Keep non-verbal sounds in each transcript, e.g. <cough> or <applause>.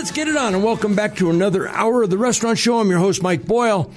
Let's get it on and welcome back to another hour of the restaurant show. I'm your host, Mike Boyle.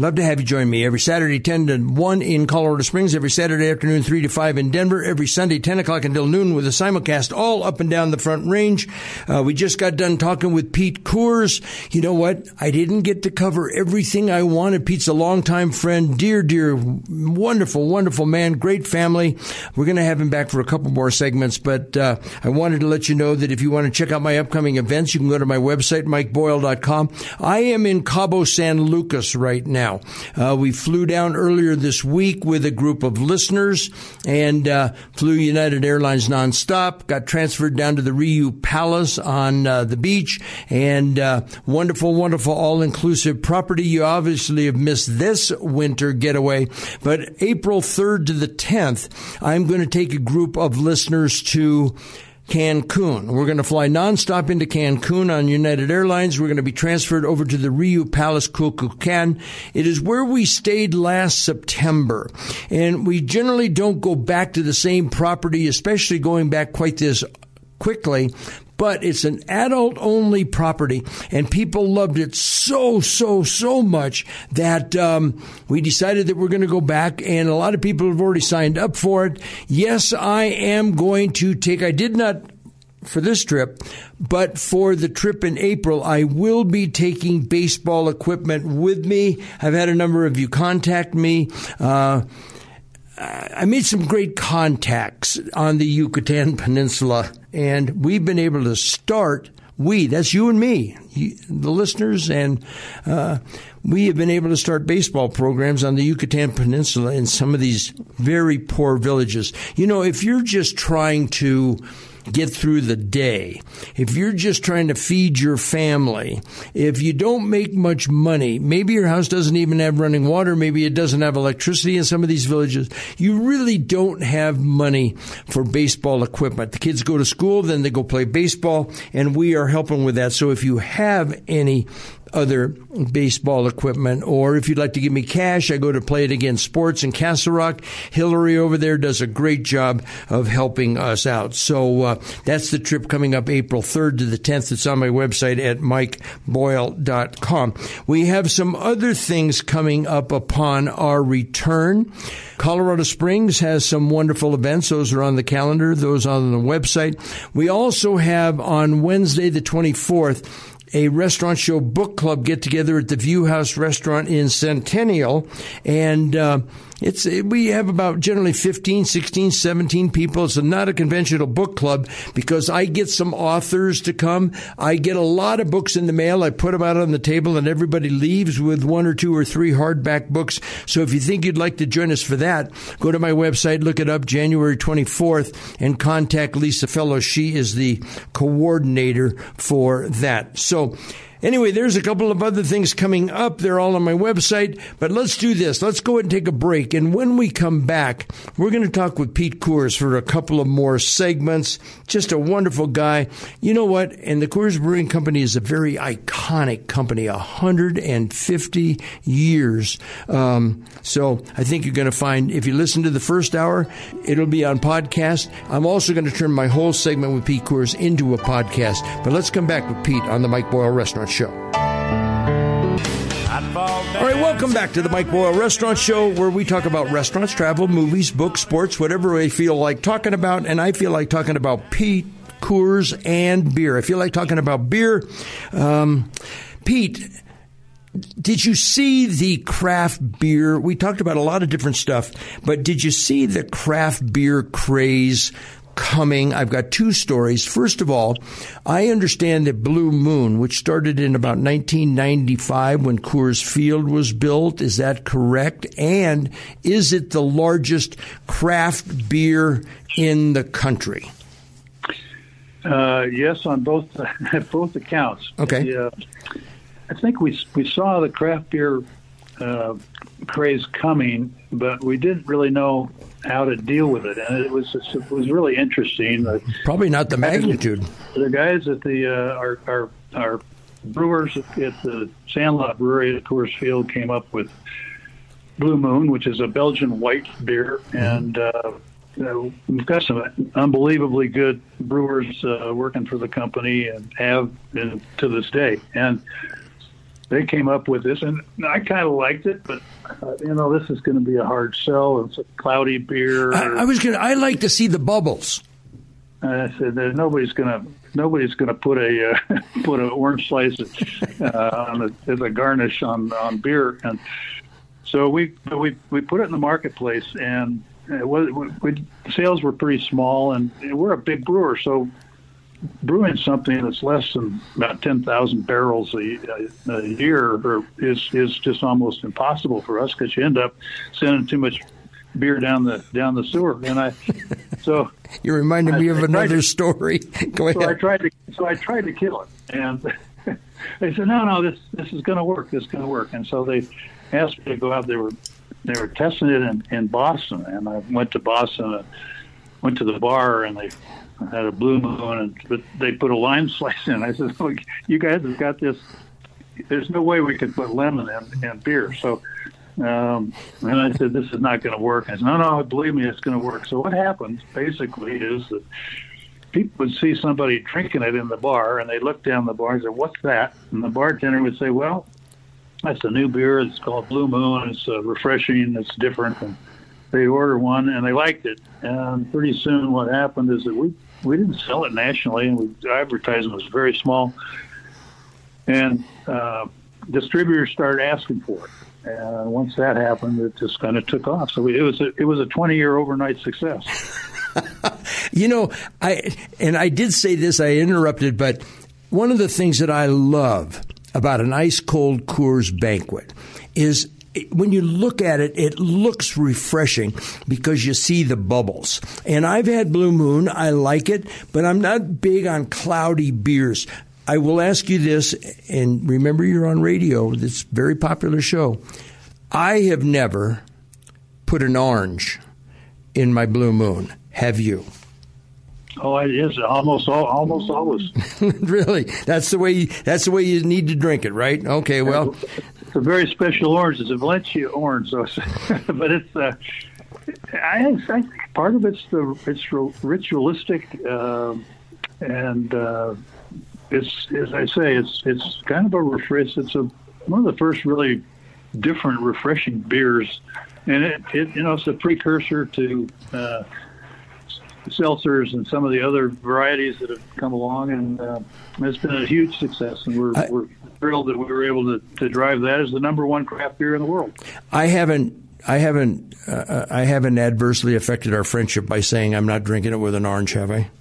Love to have you join me every Saturday, 10 to 1 in Colorado Springs, every Saturday afternoon, 3 to 5 in Denver, every Sunday, 10 o'clock until noon with a simulcast all up and down the front range. Uh, we just got done talking with Pete Coors. You know what? I didn't get to cover everything I wanted. Pete's a longtime friend, dear, dear, wonderful, wonderful man, great family. We're going to have him back for a couple more segments, but uh, I wanted to let you know that if you want to check out my upcoming events, you can go to my website, mikeboyle.com. I am in Cabo San Lucas right now now. Uh, we flew down earlier this week with a group of listeners and uh, flew United Airlines nonstop. Got transferred down to the Riu Palace on uh, the beach, and uh, wonderful, wonderful, all-inclusive property. You obviously have missed this winter getaway, but April third to the tenth, I'm going to take a group of listeners to. Cancun. We're going to fly nonstop into Cancun on United Airlines. We're going to be transferred over to the Riu Palace Kukulkan. It is where we stayed last September. And we generally don't go back to the same property, especially going back quite this quickly but it's an adult only property and people loved it so so so much that um, we decided that we're going to go back and a lot of people have already signed up for it yes i am going to take i did not for this trip, but for the trip in April, I will be taking baseball equipment with me. I've had a number of you contact me. Uh, I made some great contacts on the Yucatan Peninsula, and we've been able to start. We, that's you and me, the listeners, and uh, we have been able to start baseball programs on the Yucatan Peninsula in some of these very poor villages. You know, if you're just trying to get through the day, if you're just trying to feed your family, if you don't make much money, maybe your house doesn't even have running water, maybe it doesn't have electricity in some of these villages, you really don't have money for baseball equipment. The kids go to school, then they go play baseball, and we are helping with that. So if you have any other baseball equipment. Or if you'd like to give me cash, I go to Play It Again Sports in Castle Rock. Hillary over there does a great job of helping us out. So uh, that's the trip coming up April 3rd to the 10th. It's on my website at mikeboyle.com. We have some other things coming up upon our return. Colorado Springs has some wonderful events. Those are on the calendar. Those on the website. We also have on Wednesday the 24th a restaurant show book club get together at the View House restaurant in Centennial. And uh, it's we have about generally 15, 16, 17 people. It's not a conventional book club because I get some authors to come. I get a lot of books in the mail. I put them out on the table and everybody leaves with one or two or three hardback books. So if you think you'd like to join us for that, go to my website, look it up January 24th and contact Lisa Fellows. She is the coordinator for that. So Anyway, there's a couple of other things coming up. They're all on my website. But let's do this. Let's go ahead and take a break. And when we come back, we're going to talk with Pete Coors for a couple of more segments. Just a wonderful guy. You know what? And the Coors Brewing Company is a very iconic company, 150 years. Um, so I think you're going to find, if you listen to the first hour, it'll be on podcast. I'm also going to turn my whole segment with Pete Coors into a podcast. But let's come back with Pete on the Mike Boyle Restaurant Show. All right, welcome back to the Mike Boyle Restaurant Show, where we talk about restaurants, travel, movies, books, sports, whatever we feel like talking about. And I feel like talking about Pete, Coors, and beer. I feel like talking about beer. Um, Pete, did you see the craft beer? We talked about a lot of different stuff, but did you see the craft beer craze coming. I've got two stories. First of all, I understand that Blue Moon, which started in about 1995 when Coors Field was built, is that correct? And is it the largest craft beer in the country? Uh, yes, on both <laughs> both accounts. Okay. The, uh, I think we we saw the craft beer uh, craze coming, but we didn't really know how to deal with it, and it was it was really interesting. Probably not the magnitude. The guys at the uh, our, our our brewers at the Sandlot Brewery at Coors Field came up with Blue Moon, which is a Belgian white beer, and uh, we've got some unbelievably good brewers uh, working for the company and have been to this day. And they came up with this, and I kind of liked it, but uh, you know, this is going to be a hard sell. It's a cloudy beer. I, I was going. I like to see the bubbles. I said, nobody's going to nobody's going to put a uh, <laughs> put an orange slice uh, on a, as a garnish on on beer, and so we we we put it in the marketplace, and it was, we, we, sales were pretty small, and we're a big brewer, so brewing something that's less than about 10,000 barrels a, a, year is is just almost impossible for us because you end up sending too much beer down the down the sewer. And I <laughs> so you reminded I, me of I another to, story. <laughs> Go ahead. So I tried to so I tried to kill it, and <laughs> they said, "No, no, this this is going to work. This is going to work." And so they asked me to go out. They were they were testing it in, in Boston, and I went to Boston and went to the bar, and they had a blue moon, and but they put a lime <laughs> slice in. I said, "Look, you guys have got this. There's no way we could put lemon in, in beer." So, um, and I said, "This is not going to work." I said, "No, no, believe me, it's going to work." So what happens basically is that people would see somebody drinking it in the bar, and they look down the bar and say, "What's that?" And the bartender would say, "Well." That's a new beer. It's called Blue Moon. It's uh, refreshing. It's different. And they ordered one and they liked it. And pretty soon, what happened is that we we didn't sell it nationally, and we, the advertisement was very small. And uh, distributors started asking for it. And once that happened, it just kind of took off. So we, it was a, it was a 20 year overnight success. <laughs> you know, I and I did say this. I interrupted, but one of the things that I love about an ice cold Coors banquet is when you look at it, it looks refreshing because you see the bubbles. And I've had Blue Moon. I like it, but I'm not big on cloudy beers. I will ask you this, and remember you're on radio, this very popular show. I have never put an orange in my Blue Moon. Have you? Oh, it is almost all, almost always. <laughs> really, that's the way. You, that's the way you need to drink it, right? Okay, well, it's a very special orange. It's a Valencia orange, so <laughs> but it's. Uh, I, I think part of it's the it's ritualistic, uh, and uh, it's as I say, it's it's kind of a refresh. It's a one of the first really different, refreshing beers, and it, it you know it's a precursor to. Uh, seltzers and some of the other varieties that have come along, and uh, it's been a huge success. And we're, I, we're thrilled that we were able to, to drive that as the number one craft beer in the world. I haven't. I haven't. Uh, I haven't adversely affected our friendship by saying I'm not drinking it with an orange, have I? <laughs>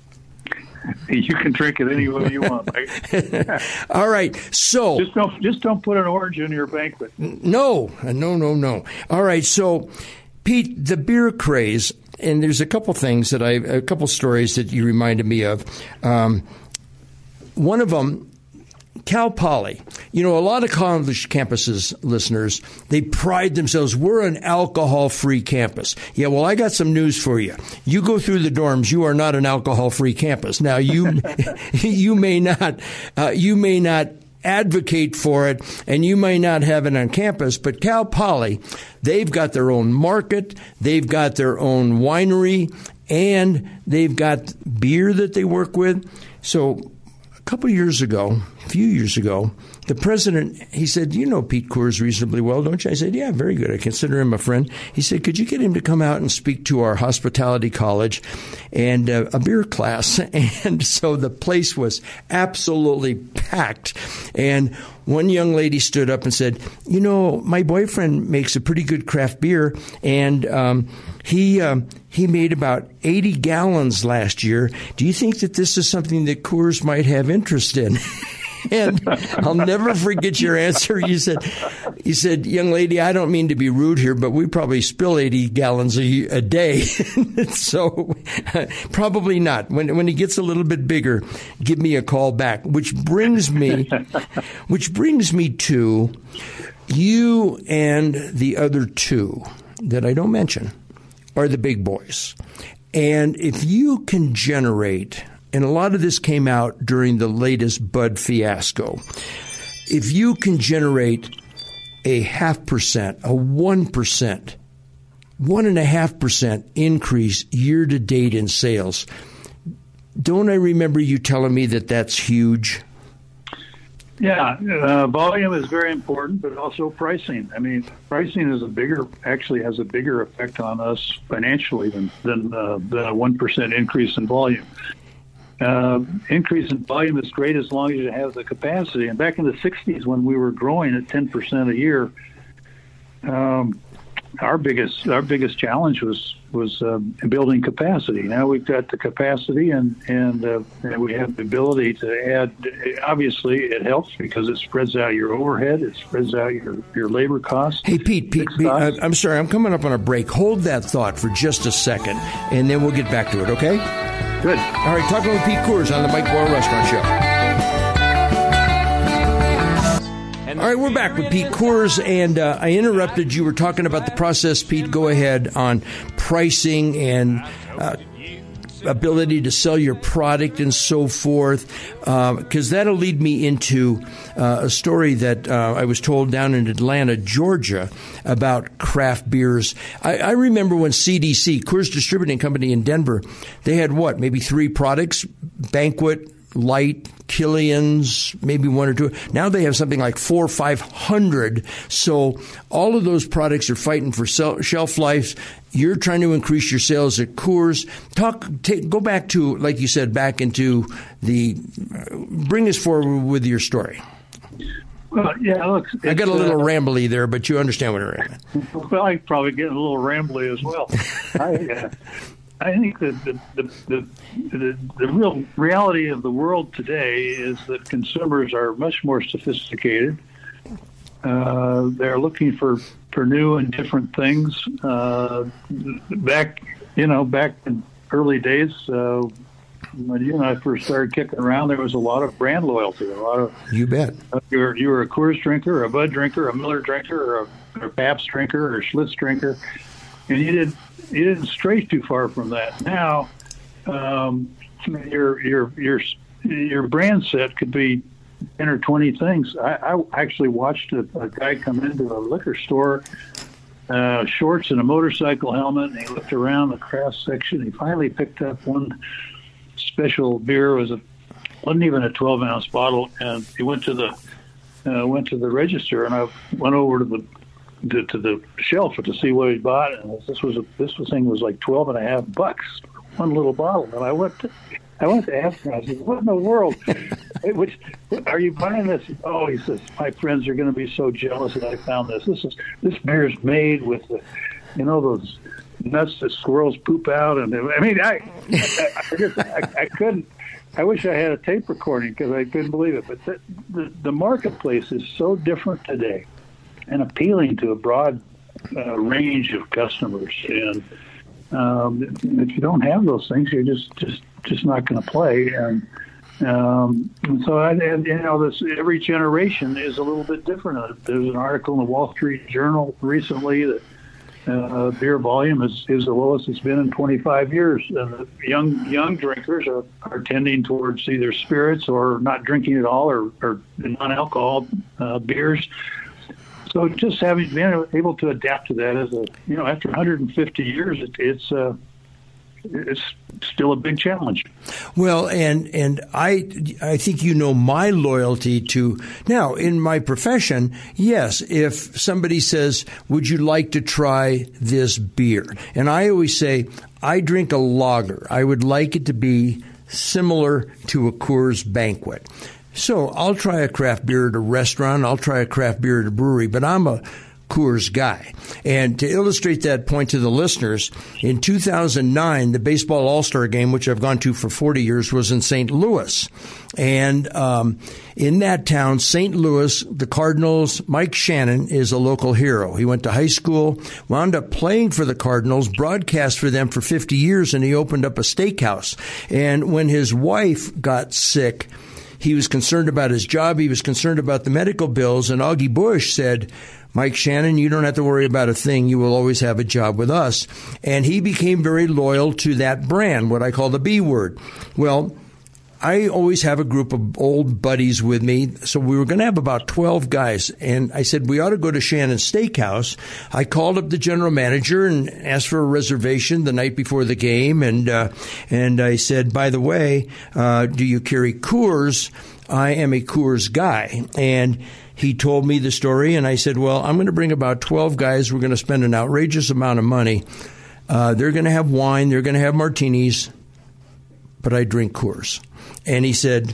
You can drink it any way you want. <laughs> All right. So just don't just don't put an orange in your banquet. No, no, no, no. All right. So, Pete, the beer craze and there's a couple things that I, a couple stories that you reminded me of. Um, one of them, Cal Poly. You know, a lot of college campuses, listeners, they pride themselves. We're an alcohol-free campus. Yeah, well, I got some news for you. You go through the dorms, you are not an alcohol-free campus. Now, you <laughs> you may not uh, you may not advocate for it, and you may not have it on campus, but Cal Poly, they've got their own market, they've got their own winery, and they've got beer that they work with. So a couple years ago, a few years ago, the president, he said, You know Pete Coors reasonably well, don't you? I said, Yeah, very good. I consider him a friend. He said, Could you get him to come out and speak to our hospitality college and uh, a beer class? <laughs> And so the place was absolutely packed. And one young lady stood up and said, You know, my boyfriend makes a pretty good craft beer, and um, he, um, he made about 80 gallons last year. Do you think that this is something that Coors might have interest in? <laughs> and I'll never forget your answer. You said, "You said, young lady, I don't mean to be rude here, but we probably spill eighty gallons a, a day, <laughs> so probably not. When when he gets a little bit bigger, give me a call back." Which brings me, which brings me to you and the other two that I don't mention are the big boys. And if you can generate, and a lot of this came out during the latest Bud fiasco, if you can generate a half percent, a one percent, one and a half percent increase year to date in sales, don't I remember you telling me that that's huge? Yeah, uh, volume is very important, but also pricing. I mean, pricing is a bigger, actually has a bigger effect on us financially than than, uh, than a one percent increase in volume. Uh, increase in volume is great as long as you have the capacity. And back in the '60s, when we were growing at 10 percent a year, um, our biggest our biggest challenge was was uh, building capacity. Now we've got the capacity and and, uh, and we have the ability to add. Obviously, it helps because it spreads out your overhead. It spreads out your your labor costs. Hey, Pete, Pete, Pete I'm sorry, I'm coming up on a break. Hold that thought for just a second, and then we'll get back to it. Okay? Good. All right, talking with Pete Coors on the Mike Boyle Restaurant Show. All right, we're back with Pete Coors, and uh, I interrupted. You We were talking about the process, Pete. Go ahead on pricing and uh, ability to sell your product and so forth, because uh, that'll lead me into uh, a story that uh, I was told down in Atlanta, Georgia, about craft beers. I, I, remember when CDC, Coors Distributing Company in Denver, they had what, maybe three products: Banquet, Light, Killian's, maybe one or two. Now they have something like four or five hundred. So all of those products are fighting for shelf life. You're trying to increase your sales at Coors. Talk, take, go back to, like you said, back into the. Bring us forward with your story. Well, yeah, look. I got a little uh, rambly there, but you understand what I mean. <laughs> Well, I probably get a little rambly as well. <laughs> I, uh, I think that the the, the, the, real reality of the world today is that consumers are much more sophisticated. Uh, they're looking for, for new and different things. Uh, back, you know, back in early days, uh, when you and I first started kicking around, there was a lot of brand loyalty. A lot of you bet. Uh, you were you were a Coors drinker, a Bud drinker, a Miller drinker, or a, or a Pabst drinker, or a Schlitz drinker, and you did you didn't stray too far from that. Now, um, your your your your brand set could be ten or twenty things. I, I actually watched a, a guy come into a liquor store, uh, shorts and a motorcycle helmet, and he looked around the craft section. He finally picked up one special beer. It was a wasn't even a twelve ounce bottle, and he went to the uh, went to the register, and I went over to the to, to the shelf to see what he bought, and this was a, this thing was like twelve and a half bucks one little bottle. And I went to, I went to ask him. I said, "What in the world? <laughs> Which are you buying this?" Oh, he says, "My friends are going to be so jealous that I found this. This is this beer is made with the, you know, those nuts that squirrels poop out." And I mean, I I, I, just, I, I couldn't. I wish I had a tape recording because I couldn't believe it. But the, the the marketplace is so different today and appealing to a broad uh, range of customers. And um, if you don't have those things, you're just just just not going to play. And, um, so, I, and, you know, this every generation is a little bit different. Uh, there's an article in the Wall Street Journal recently that. Uh, beer volume is, is the lowest it's been in 25 years. And the young young drinkers are, are tending towards either spirits or not drinking at all or, or non-alcohol uh, beers. So just having been able to adapt to that as a you know after 150 years, it, it's uh, it's still a big challenge. Well, and and I I think you know my loyalty to now in my profession. Yes, if somebody says, "Would you like to try this beer?" and I always say, "I drink a lager. I would like it to be." Similar to a Coors banquet. So I'll try a craft beer at a restaurant. I'll try a craft beer at a brewery, but I'm a Coors guy. And to illustrate that point to the listeners, in 2009, the baseball All Star game, which I've gone to for 40 years, was in St. Louis. And um, in that town, St. Louis, the Cardinals, Mike Shannon is a local hero. He went to high school, wound up playing for the Cardinals, broadcast for them for 50 years, and he opened up a steakhouse. And when his wife got sick, he was concerned about his job. He was concerned about the medical bills. And Augie Busch said, Mike Shannon, you don't have to worry about a thing. You will always have a job with us. And he became very loyal to that brand, what I call the B word. Well, I always have a group of old buddies with me. So we were going to have about 12 guys. And I said, we ought to go to Shannon's Steakhouse. I called up the general manager and asked for a reservation the night before the game. And, uh, and I said, by the way, uh, do you carry Coors? I am a Coors guy. And he told me the story, and I said, Well, I'm going to bring about 12 guys. We're going to spend an outrageous amount of money. Uh, they're going to have wine, they're going to have martinis, but I drink Coors. And he said,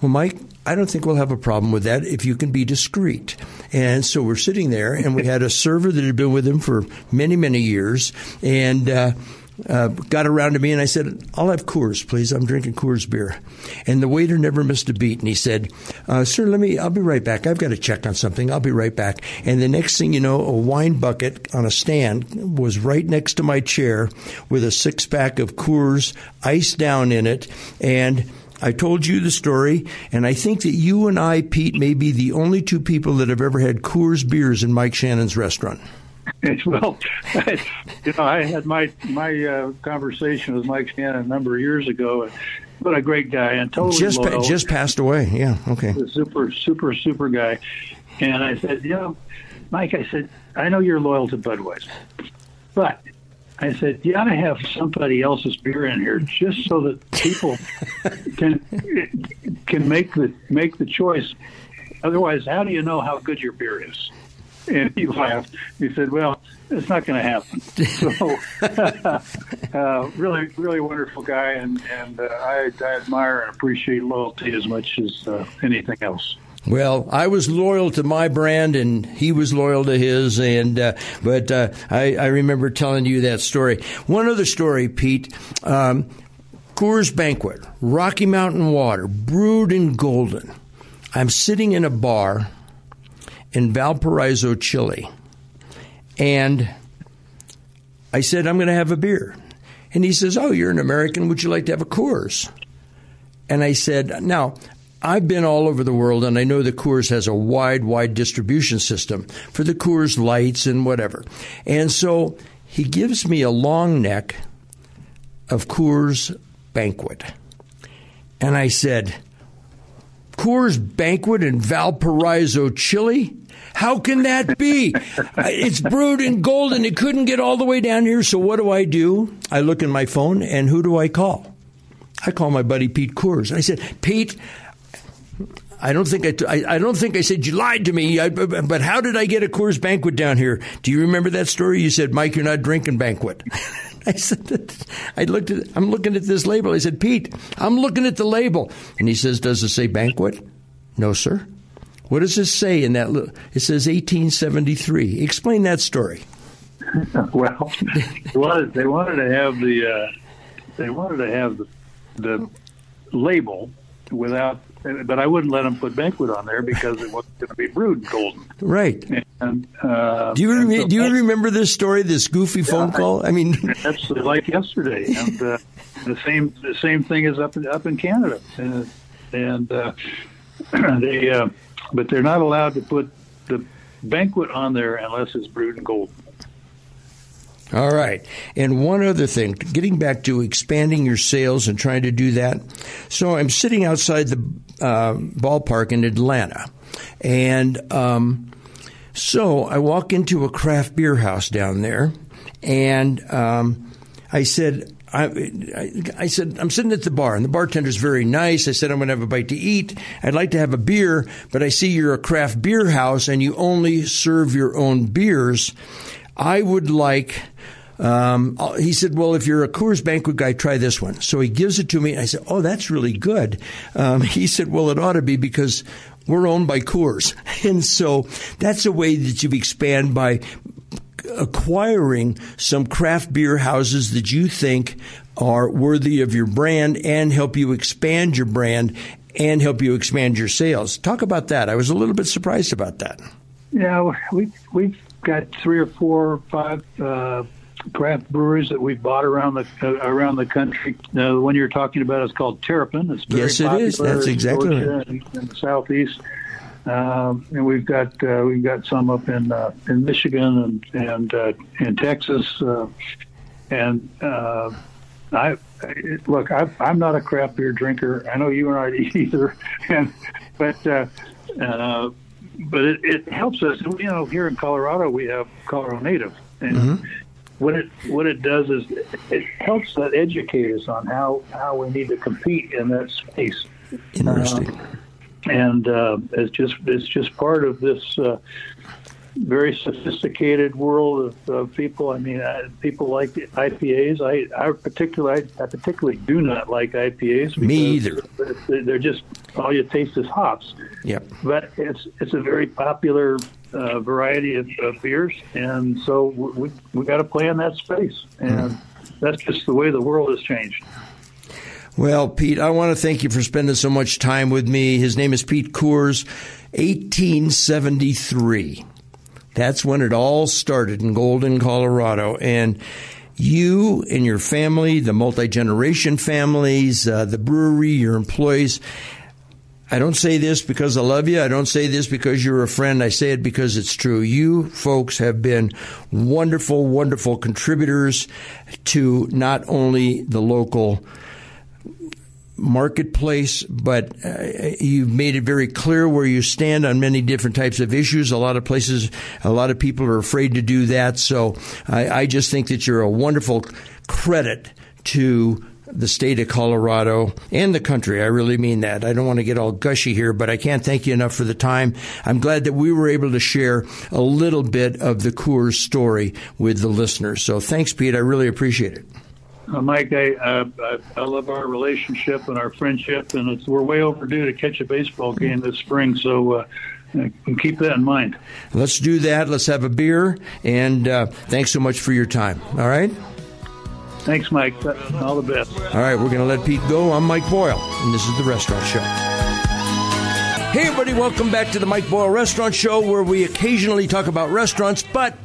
Well, Mike, I don't think we'll have a problem with that if you can be discreet. And so we're sitting there, and we had a server that had been with him for many, many years. And uh, uh, got around to me and I said, I'll have Coors, please. I'm drinking Coors beer. And the waiter never missed a beat. And he said, uh, Sir, let me, I'll be right back. I've got to check on something. I'll be right back. And the next thing you know, a wine bucket on a stand was right next to my chair with a six pack of Coors ice down in it. And I told you the story, and I think that you and I, Pete, may be the only two people that have ever had Coors beers in Mike Shannon's restaurant. <laughs> well, <laughs> you know, I had my my uh, conversation with Mike Shannon a number of years ago. And what a great guy and totally just loyal. just passed away. Yeah, okay. super super super guy. And I said, you know, Mike, I said, I know you're loyal to Budweiser, but I said, you ought to have somebody else's beer in here just so that people <laughs> can can make the make the choice. Otherwise, how do you know how good your beer is? And he laughed. He said, "Well, it's not going to happen." So, <laughs> uh, really, really wonderful guy, and and uh, I, I admire and appreciate loyalty as much as uh, anything else. Well, I was loyal to my brand, and he was loyal to his. And uh, but uh, I, I, remember telling you that story. One other story, Pete. Um, Coors Banquet, Rocky Mountain Water, brewed in golden. I'm sitting in a bar in Valparaiso, Chile. And I said, I'm going to have a beer. And he says, Oh, you're an American. Would you like to have a Coors? And I said, Now, I've been all over the world and I know that Coors has a wide, wide distribution system for the Coors lights and whatever. And so he gives me a long neck of Coors Banquet. And I said, Coors Banquet in Valparaiso, Chile? How can that be? <laughs> it's brewed in Golden and it couldn't get all the way down here. So what do I do? I look in my phone and who do I call? I call my buddy Pete Coors. I said, Pete, I don't think I, t- I, I don't think I said you lied to me. I, but how did I get a Coors banquet down here? Do you remember that story? You said, Mike, you're not drinking banquet. <laughs> I said, I looked at, I'm looking at this label. I said, Pete, I'm looking at the label. And he says, does it say banquet? No, sir. What does it say in that? It says 1873. Explain that story. <laughs> well, wanted, they wanted to have the uh, they wanted to have the, the label without, but I wouldn't let them put banquet on there because it wasn't going to be brewed and golden. Right. And uh, do you rem- so do you remember this story? This goofy yeah, phone call? I mean, that's like yesterday. And uh, the same the same thing is up in, up in Canada, and, and uh, <clears throat> they uh, but they're not allowed to put the banquet on there unless it's brewed in Golden. All right. And one other thing, getting back to expanding your sales and trying to do that. So I'm sitting outside the uh, ballpark in Atlanta. And um, so I walk into a craft beer house down there. And um, I said, I, I, said, I'm sitting at the bar, and the bartender's very nice. I said, I'm going to have a bite to eat. I'd like to have a beer, but I see you're a craft beer house and you only serve your own beers. I would like Um, he said, "Well, if you're a Coors Banquet guy, try this one." So he gives it to me. And I said, "Oh, that's really good." Um, <laughs> he said, "Well, it ought to be because we're owned by Coors," <laughs> and so that's a way that you expand by acquiring some craft beer houses that you think are worthy of your brand and help you expand your brand and help you expand your sales. Talk about that. I was a little bit surprised about that. Yeah, we we've got three or four or five uh, craft breweries that we've bought around the uh, around the country. Uh, the one you're talking about is called Terrapin. It's yes, it is. That's exactly right. in, in the southeast. Um, and we've got uh, we've got some up in uh, in Michigan and and uh, in Texas, uh, and uh, I look. I, I'm not a craft beer drinker. I know you aren't <laughs> either, and but uh, uh, but it, it helps us. You know, here in Colorado, we have Colorado Native, and mm-hmm. what it what it does is it helps that educate us on how how we need to compete in that space. Interesting. Uh, and uh, it's just it's just part of this uh, very sophisticated world of, of people. I mean, uh, people like IPAs. I, I particularly I, I, particularly do not like IPAs. Me either. They're just all you taste is hops. Yep. But it's it's a very popular uh, variety of, of, beers, and so we we got to play in that space, and mm. that's just the way the world has changed. Well, Pete, I want to thank you for spending so much time with me. His name is Pete Coors, 1873. That's when it all started in Golden, Colorado. And you and your family, the multi generation families, uh, the brewery, your employees, I don't say this because I love you. I don't say this because you're a friend. I say it because it's true. You folks have been wonderful, wonderful contributors to not only the local marketplace, but uh, you've made it very clear where you stand on many different types of issues. A lot of places, a lot of people are afraid to do that. So I, I just think that you're a wonderful credit to the state of Colorado and the country. I really mean that. I don't want to get all gushy here, but I can't thank you enough for the time. I'm glad that we were able to share a little bit of the Coors story with the listeners. So thanks, Pete. I really appreciate it. Uh, Mike, I, uh, I love our relationship and our friendship, and it's, we're way overdue to catch a baseball game this spring. So uh, keep that in mind. Let's do that. Let's have a beer, and uh, thanks so much for your time. All right. Thanks, Mike. All the best. All right, we're going to let Pete go. I'm Mike Boyle, and this is the Restaurant Show. Hey, everybody, welcome back to the Mike Boyle Restaurant Show, where we occasionally talk about restaurants, but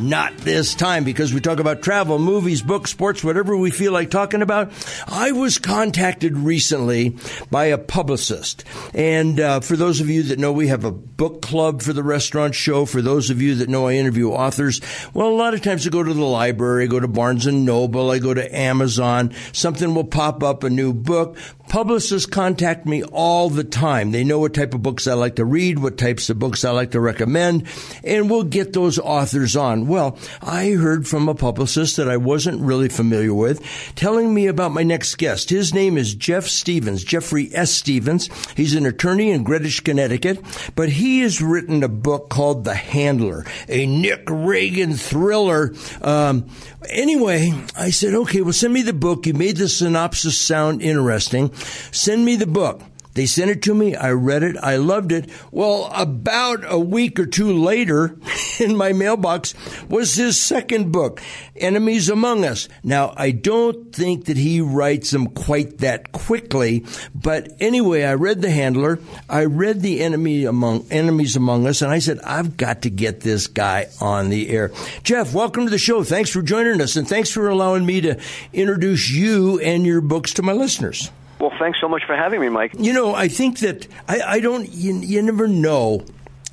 not this time because we talk about travel, movies, books, sports, whatever we feel like talking about. I was contacted recently by a publicist. And uh, for those of you that know, we have a book club for the restaurant show. For those of you that know, I interview authors. Well, a lot of times I go to the library, I go to Barnes and Noble, I go to Amazon. Something will pop up, a new book. Publicists contact me all the time. They know what type of books I like to read, what types of books I like to recommend, and we'll get those authors on. Well, I heard from a publicist that I wasn't really familiar with telling me about my next guest. His name is Jeff Stevens, Jeffrey S. Stevens. He's an attorney in Greenwich, Connecticut, but he has written a book called The Handler, a Nick Reagan thriller. Um, anyway, I said, okay, well, send me the book. You made the synopsis sound interesting. Send me the book. They sent it to me. I read it. I loved it. Well, about a week or two later, <laughs> in my mailbox was his second book, Enemies Among Us. Now, I don't think that he writes them quite that quickly, but anyway, I read The Handler. I read The Enemy Among Enemies Among Us, and I said, I've got to get this guy on the air. Jeff, welcome to the show. Thanks for joining us, and thanks for allowing me to introduce you and your books to my listeners. Well, thanks so much for having me, Mike. You know, I think that I, I don't, you, you never know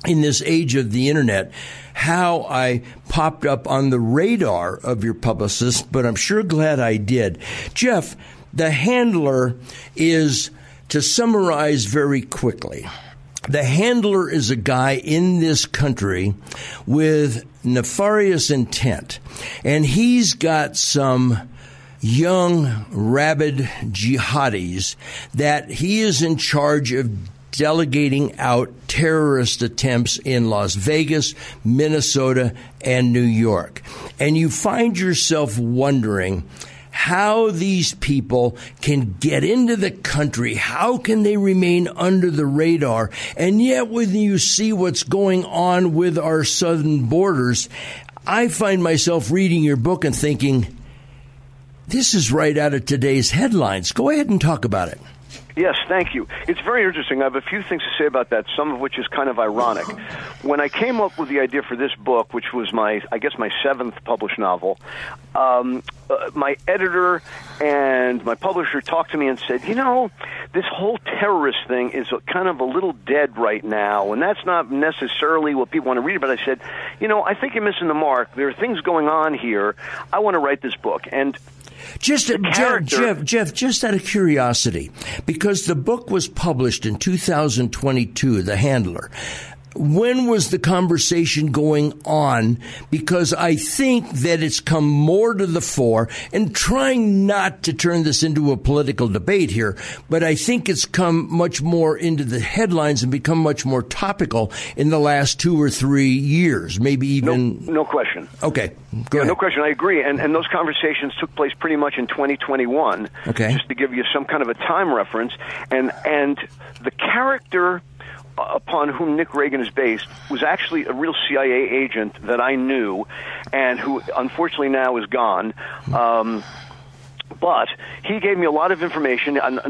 in this age of the internet how I popped up on the radar of your publicist, but I'm sure glad I did. Jeff, the handler is, to summarize very quickly, the handler is a guy in this country with nefarious intent, and he's got some young, rabid jihadis that he is in charge of delegating out terrorist attempts in Las Vegas, Minnesota, and New York. And you find yourself wondering how these people can get into the country. How can they remain under the radar? And yet, when you see what's going on with our southern borders, I find myself reading your book and thinking, this is right out of today's headlines. Go ahead and talk about it. Yes, thank you. It's very interesting. I have a few things to say about that, some of which is kind of ironic. When I came up with the idea for this book, which was my, I guess, my seventh published novel, um, uh, my editor and my publisher talked to me and said, you know, this whole terrorist thing is kind of a little dead right now, and that's not necessarily what people want to read. But I said, you know, I think you're missing the mark. There are things going on here. I want to write this book, and just uh, Jeff, Jeff, Jeff, just out of curiosity, because the book was published in 2022, The Handler when was the conversation going on? Because I think that it's come more to the fore and trying not to turn this into a political debate here, but I think it's come much more into the headlines and become much more topical in the last two or three years, maybe even. No, no question. Okay. Go yeah, ahead. No question. I agree. And, and those conversations took place pretty much in 2021. Okay. Just to give you some kind of a time reference. And, and the character upon whom Nick Reagan is based was actually a real CIA agent that I knew, and who unfortunately now is gone. Um, but he gave me a lot of information. And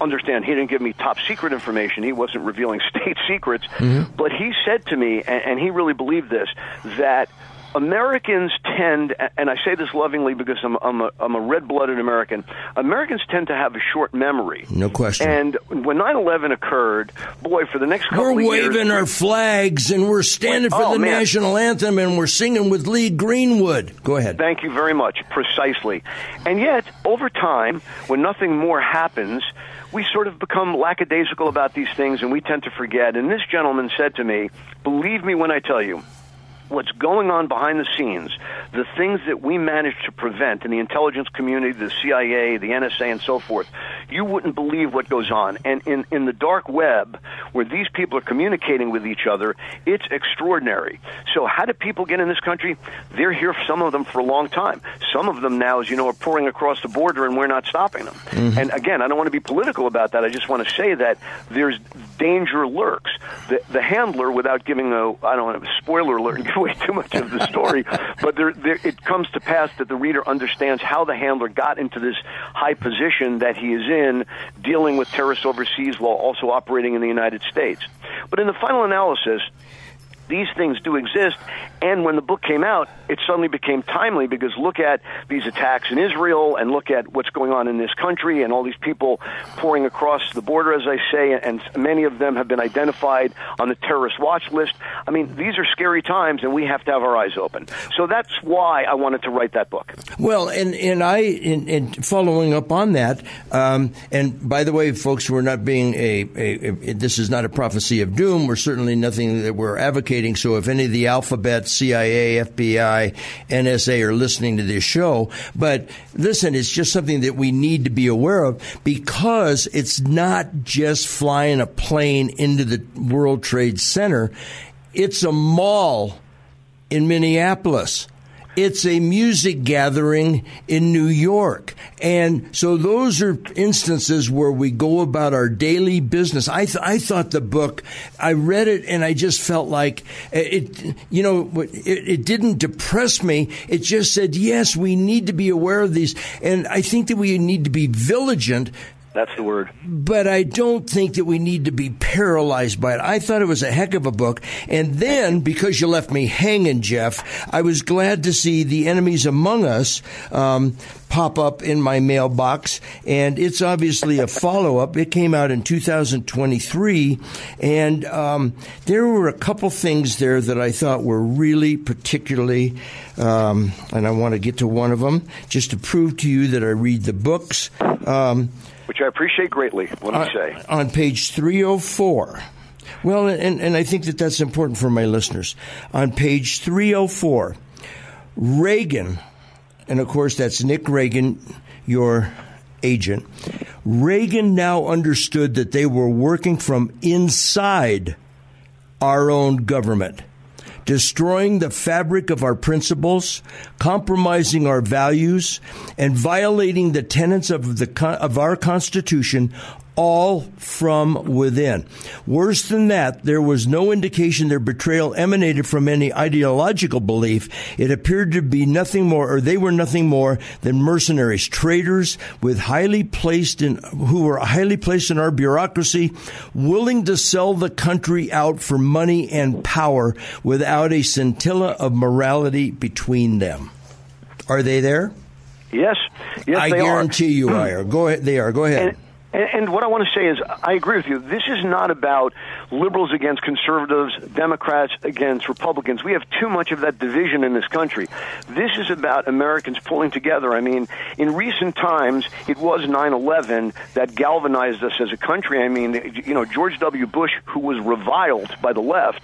understand, he didn't give me top secret information. He wasn't revealing <laughs> state secrets. Mm-hmm. But he said to me, and, and he really believed this, that Americans tend, and I say this lovingly because I'm, I'm a, I'm a red blooded American, Americans tend to have a short memory. No question. And when 9 11 occurred, boy, for the next couple of years. we're waving our flags and we're standing for oh, the man. national anthem and we're singing with Lee Greenwood. Go ahead. Thank you very much. Precisely. And yet, over time, when nothing more happens, we sort of become lackadaisical about these things and we tend to forget. And this gentleman said to me, Believe me when I tell you, what's going on behind the scenes, the things that we manage to prevent in the intelligence community, the CIA, the NSA, and so forth, you wouldn't believe what goes on. And in, in the dark web, where these people are communicating with each other, it's extraordinary. So, how do people get in this country? They're here, some of them, for a long time. Some of them now, as you know, are pouring across the border, and we're not stopping them. Mm-hmm. And again, I don't want to be political about that. I just want to say that there's danger lurks. The, the handler, without giving a, I don't want to spoiler alert <laughs> away too much of the story, <laughs> but there, there, it comes to pass that the reader understands how the handler got into this high position that he is in, dealing with terrorists overseas while also operating in the United States. But in the final analysis, these things do exist. And when the book came out, it suddenly became timely because look at these attacks in Israel and look at what's going on in this country and all these people pouring across the border, as I say, and many of them have been identified on the terrorist watch list. I mean, these are scary times, and we have to have our eyes open. So that's why I wanted to write that book. Well, and, and I, in, in following up on that, um, and by the way, folks, we're not being a, a, a, this is not a prophecy of doom. We're certainly nothing that we're advocating so if any of the alphabet, CIA, FBI, NSA are listening to this show, but listen, it's just something that we need to be aware of because it's not just flying a plane into the World Trade Center. It's a mall in Minneapolis. It's a music gathering in New York. And so those are instances where we go about our daily business. I, th- I thought the book, I read it and I just felt like it, you know, it, it didn't depress me. It just said, yes, we need to be aware of these. And I think that we need to be vigilant that's the word. But I don't think that we need to be paralyzed by it. I thought it was a heck of a book. And then, because you left me hanging, Jeff, I was glad to see The Enemies Among Us um, pop up in my mailbox. And it's obviously a follow up. It came out in 2023. And um, there were a couple things there that I thought were really particularly, um, and I want to get to one of them just to prove to you that I read the books. Which I appreciate greatly. Let me on, say on page 304. Well, and, and I think that that's important for my listeners. On page 304, Reagan, and of course that's Nick Reagan, your agent. Reagan now understood that they were working from inside our own government destroying the fabric of our principles, compromising our values, and violating the tenets of the of our Constitution all from within. Worse than that, there was no indication their betrayal emanated from any ideological belief. It appeared to be nothing more, or they were nothing more than mercenaries, traitors with highly placed in, who were highly placed in our bureaucracy, willing to sell the country out for money and power without a scintilla of morality between them. Are they there? Yes, yes, I guarantee are. you are. Go ahead. They are. Go ahead. And, and, and what I want to say is, I agree with you. This is not about liberals against conservatives, Democrats against Republicans. We have too much of that division in this country. This is about Americans pulling together. I mean, in recent times, it was 9 11 that galvanized us as a country. I mean, you know, George W. Bush, who was reviled by the left,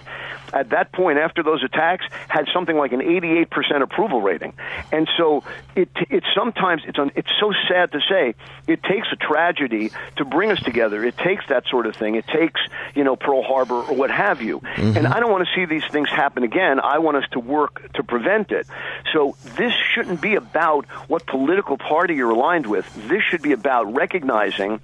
at that point, after those attacks, had something like an 88% approval rating. And so it, it sometimes, it's, un, it's so sad to say, it takes a tragedy to bring us together. It takes that sort of thing. It takes, you know, Pearl Harbor or what have you. Mm-hmm. And I don't want to see these things happen again. I want us to work to prevent it. So this shouldn't be about what political party you're aligned with. This should be about recognizing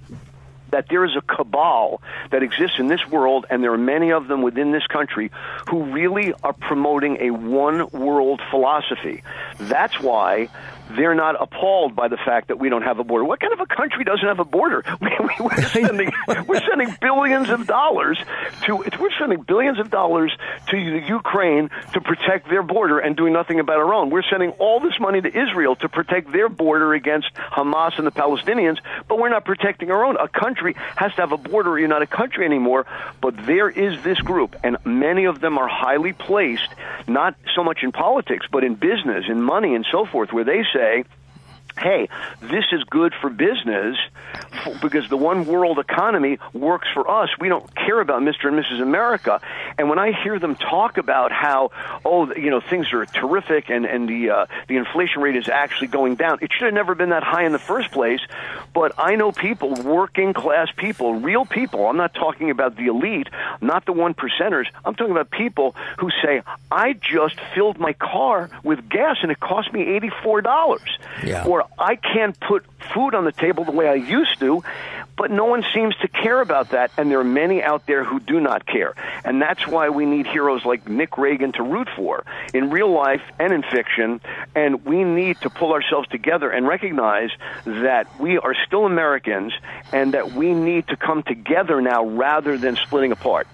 that there is a cabal that exists in this world, and there are many of them within this country who really are promoting a one world philosophy. That's why they're not appalled by the fact that we don't have a border. What kind of a country doesn't have a border? <laughs> We, are <laughs> sending we're sending billions of dollars to we're sending billions of dollars to Ukraine to protect their border and doing nothing about our own. We're sending all this money to Israel to protect their border against Hamas and the Palestinians, but we're not protecting our own. A country has to have a border you're not a country anymore. But there is this group, and many of them are highly placed, not so much in politics, but in business, in money, and so forth, where they say, hey, this is good for business because the one world economy works for us. We don't care about Mr. and Mrs. America. And when I hear them talk about how, oh, you know, things are terrific and, and the, uh, the inflation rate is actually going down, it should have never been that high in the first place. But I know people, working class people, real people, I'm not talking about the elite, not the one percenters, I'm talking about people who say, I just filled my car with gas and it cost me $84. Yeah. Or I can't put food on the table the way I used to, but no one seems to care about that, and there are many out there who do not care. And that's why we need heroes like Nick Reagan to root for in real life and in fiction, and we need to pull ourselves together and recognize that we are still Americans and that we need to come together now rather than splitting apart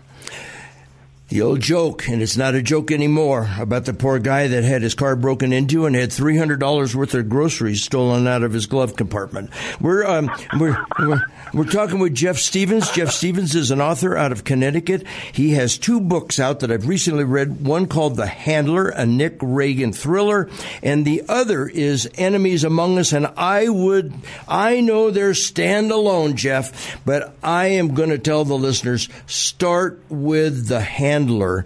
the old joke, and it's not a joke anymore, about the poor guy that had his car broken into and had $300 worth of groceries stolen out of his glove compartment. We're, um, we're, we're, we're, talking with Jeff Stephens. Jeff Stephens is an author out of Connecticut. He has two books out that I've recently read, one called The Handler, a Nick Reagan thriller, and the other is Enemies Among Us, and I would, I know they're standalone, Jeff, but I am going to tell the listeners, start with The Handler handler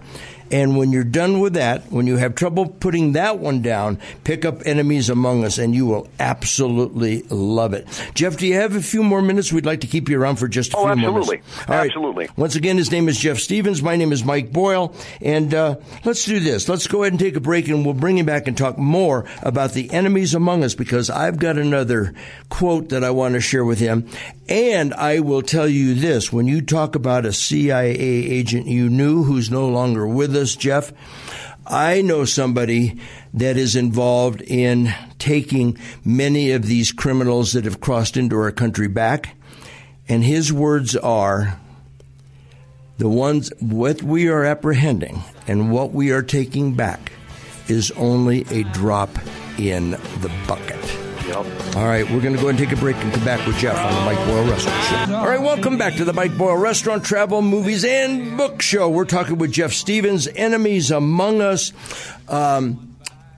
and when you're done with that, when you have trouble putting that one down, pick up Enemies Among Us and you will absolutely love it. Jeff, do you have a few more minutes? We'd like to keep you around for just a oh, few absolutely. more minutes. All right. Absolutely. Once again, his name is Jeff Stephens. My name is Mike Boyle. And uh, let's do this. Let's go ahead and take a break and we'll bring him back and talk more about the enemies among us because I've got another quote that I want to share with him. And I will tell you this when you talk about a CIA agent you knew who's no longer with us, Jeff, I know somebody that is involved in taking many of these criminals that have crossed into our country back. And his words are the ones what we are apprehending and what we are taking back is only a drop in the bucket. Yep. All right, we're going to go and take a break and come back with Jeff on the Mike Boyle Restaurant Show. All right, welcome back to the Mike Boyle Restaurant Travel, Movies, and Book Show. We're talking with Jeff Stephens, Enemies Among Us. Um,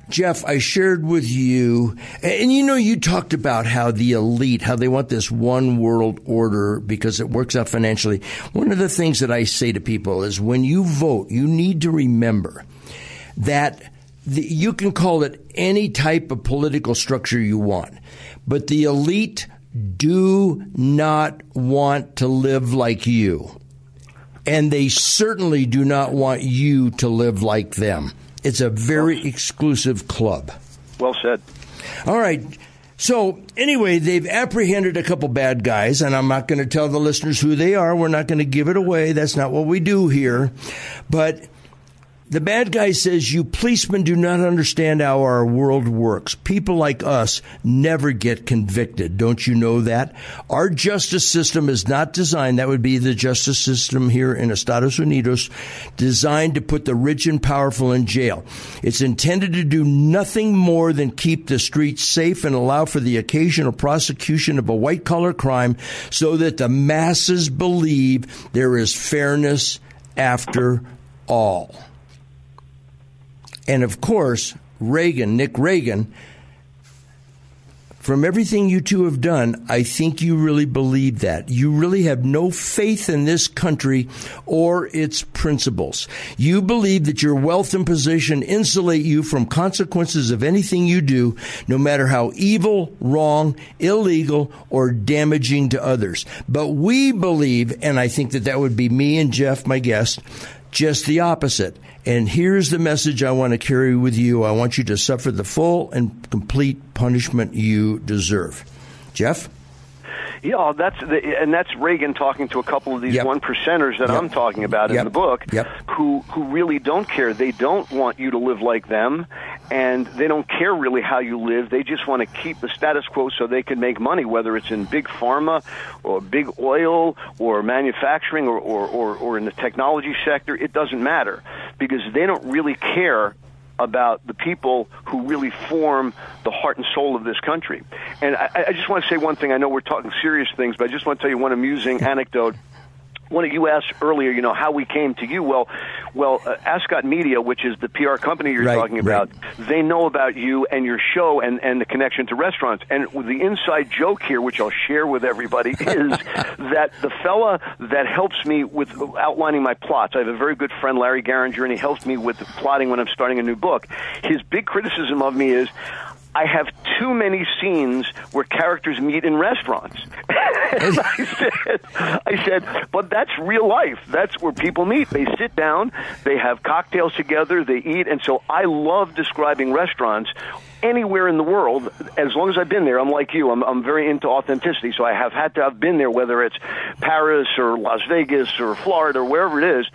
Jeff, I shared with you, and you know, you talked about how the elite, how they want this one world order because it works out financially. One of the things that I say to people is when you vote, you need to remember that the, you can call it any type of political structure you want, but the elite do not want to live like you. And they certainly do not want you to live like them. It's a very exclusive club. Well said. All right. So, anyway, they've apprehended a couple bad guys, and I'm not going to tell the listeners who they are. We're not going to give it away. That's not what we do here. But the bad guy says, You policemen do not understand how our world works. People like us never get convicted. Don't you know that? Our justice system is not designed, that would be the justice system here in Estados Unidos, designed to put the rich and powerful in jail. It's intended to do nothing more than keep the streets safe and allow for the occasional prosecution of a white collar crime so that the masses believe there is fairness after all. And of course, Reagan, Nick Reagan, from everything you two have done, I think you really believe that. You really have no faith in this country or its principles. You believe that your wealth and position insulate you from consequences of anything you do, no matter how evil, wrong, illegal, or damaging to others. But we believe, and I think that that would be me and Jeff, my guest, just the opposite. And here's the message I want to carry with you. I want you to suffer the full and complete punishment you deserve. Jeff? Yeah, oh, that's the, and that's Reagan talking to a couple of these Yep. one percenters that Yep. I'm talking about Yep. in the book, who who really don't care. They don't want you to live like them, and they don't care really how you live. They just want to keep the status quo so they can make money, whether it's in big pharma or big oil or manufacturing or or, or, or in the technology sector. It doesn't matter because they don't really care about the people who really form the heart and soul of this country. And I, I just want to say one thing. I know we're talking serious things, but I just want to tell you one amusing anecdote. One of you asked earlier, you know, how we came to you. Well, well, uh, Ascot Media, which is the PR company you're Right, talking about, right. they know about you and your show and, and the connection to restaurants. And the inside joke here, which I'll share with everybody, <laughs> is that the fella that helps me with outlining my plots, I have a very good friend, Larry Garringer, and he helps me with plotting when I'm starting a new book. His big criticism of me is, I have too many scenes where characters meet in restaurants. <laughs> I said, I said, but that's real life. That's where people meet. They sit down, they have cocktails together, they eat, and so I love describing restaurants anywhere in the world. As long as I've been there, I'm like you. I'm, I'm very into authenticity, so I have had to have been there, whether it's Paris or Las Vegas or Florida or wherever it is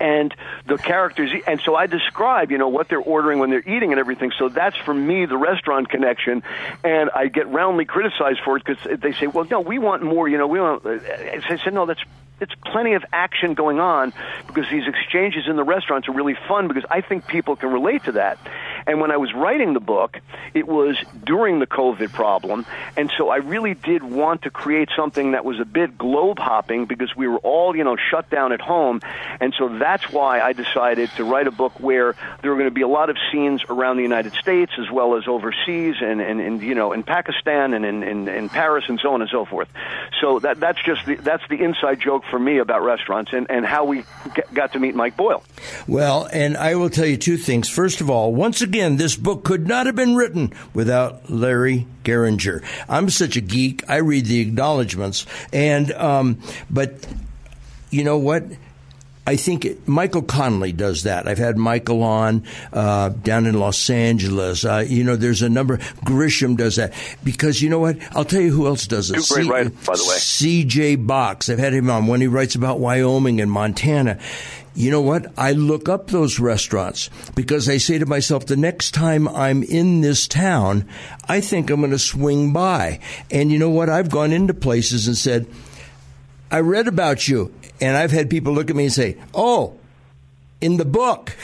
and the characters and so i describe you know what they're ordering when they're eating and everything so that's for me the restaurant connection and i get roundly criticized for it because they say well no we want more you know we want i said no that's it's plenty of action going on because these exchanges in the restaurants are really fun because I think people can relate to that. And when I was writing the book, it was during the COVID problem. And so I really did want to create something that was a bit globe hopping because we were all, you know, shut down at home. And so that's why I decided to write a book where there were going to be a lot of scenes around the United States as well as overseas and, and, and you know, in Pakistan and in, in, in Paris and so on and so forth. So that, that's just the, that's the inside joke for me about restaurants and, and how we got to meet Mike Boyle. Well, and I will tell you two things. First of all, once again, this book could not have been written without Larry Geringer. I'm such a geek. I read the acknowledgments, and um, but you know what? I think it, Michael Connolly does that. I've had Michael on uh, down in Los Angeles. Uh, you know, there's a number. Grisham does that because you know what? I'll tell you who else does it. Two great writers, by the way. C.J. Box. I've had him on when he writes about Wyoming and Montana. You know what? I look up those restaurants because I say to myself, the next time I'm in this town, I think I'm going to swing by. And you know what? I've gone into places and said, I read about you. And I've had people look at me and say, Oh, in the book.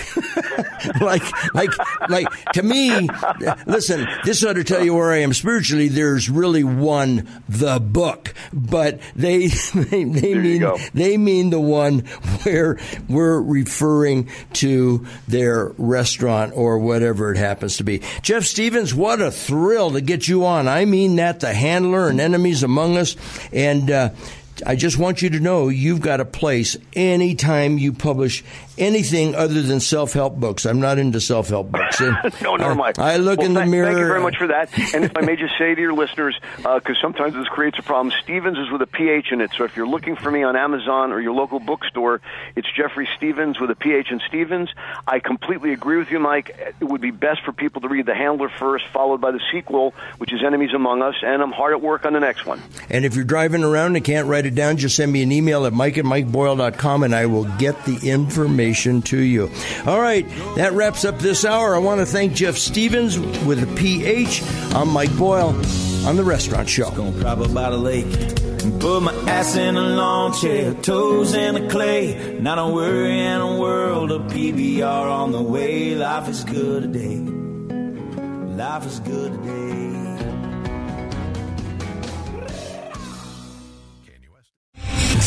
<laughs> like, like, like, to me, listen, this ought to tell you where I am spiritually. There's really one, the book, but they, <laughs> they, they mean, they mean the one where we're referring to their restaurant or whatever it happens to be. Jeff Stephens, what a thrill to get you on. I mean that, the handler and enemies among us. And, uh, I just want you to know you've got a place anytime you publish anything other than self help books. I'm not into self help books. <laughs> no, nor am I. I look well, in th- the mirror. Thank you very much for that. And if I may just say to your listeners, because uh, sometimes this creates a problem, Stephens is with a PH in it. So if you're looking for me on Amazon or your local bookstore, it's Jeffrey Stephens with a PH in Stephens. I completely agree with you, Mike. It would be best for people to read The Handler first, followed by the sequel, which is Enemies Among Us, and I'm hard at work on the next one. And if you're driving around and can't write it down, just send me an email at mike at mikeboyle.com and I will get the information to you. All right, that wraps up this hour. I want to thank Jeff Stephens with a PH. I'm Mike Boyle on The Restaurant Show. Gonna travel by the lake and put my ass in a lawn chair, toes in the clay. Not a worry in a world of PBR on the way. Life is good today. Life is good today.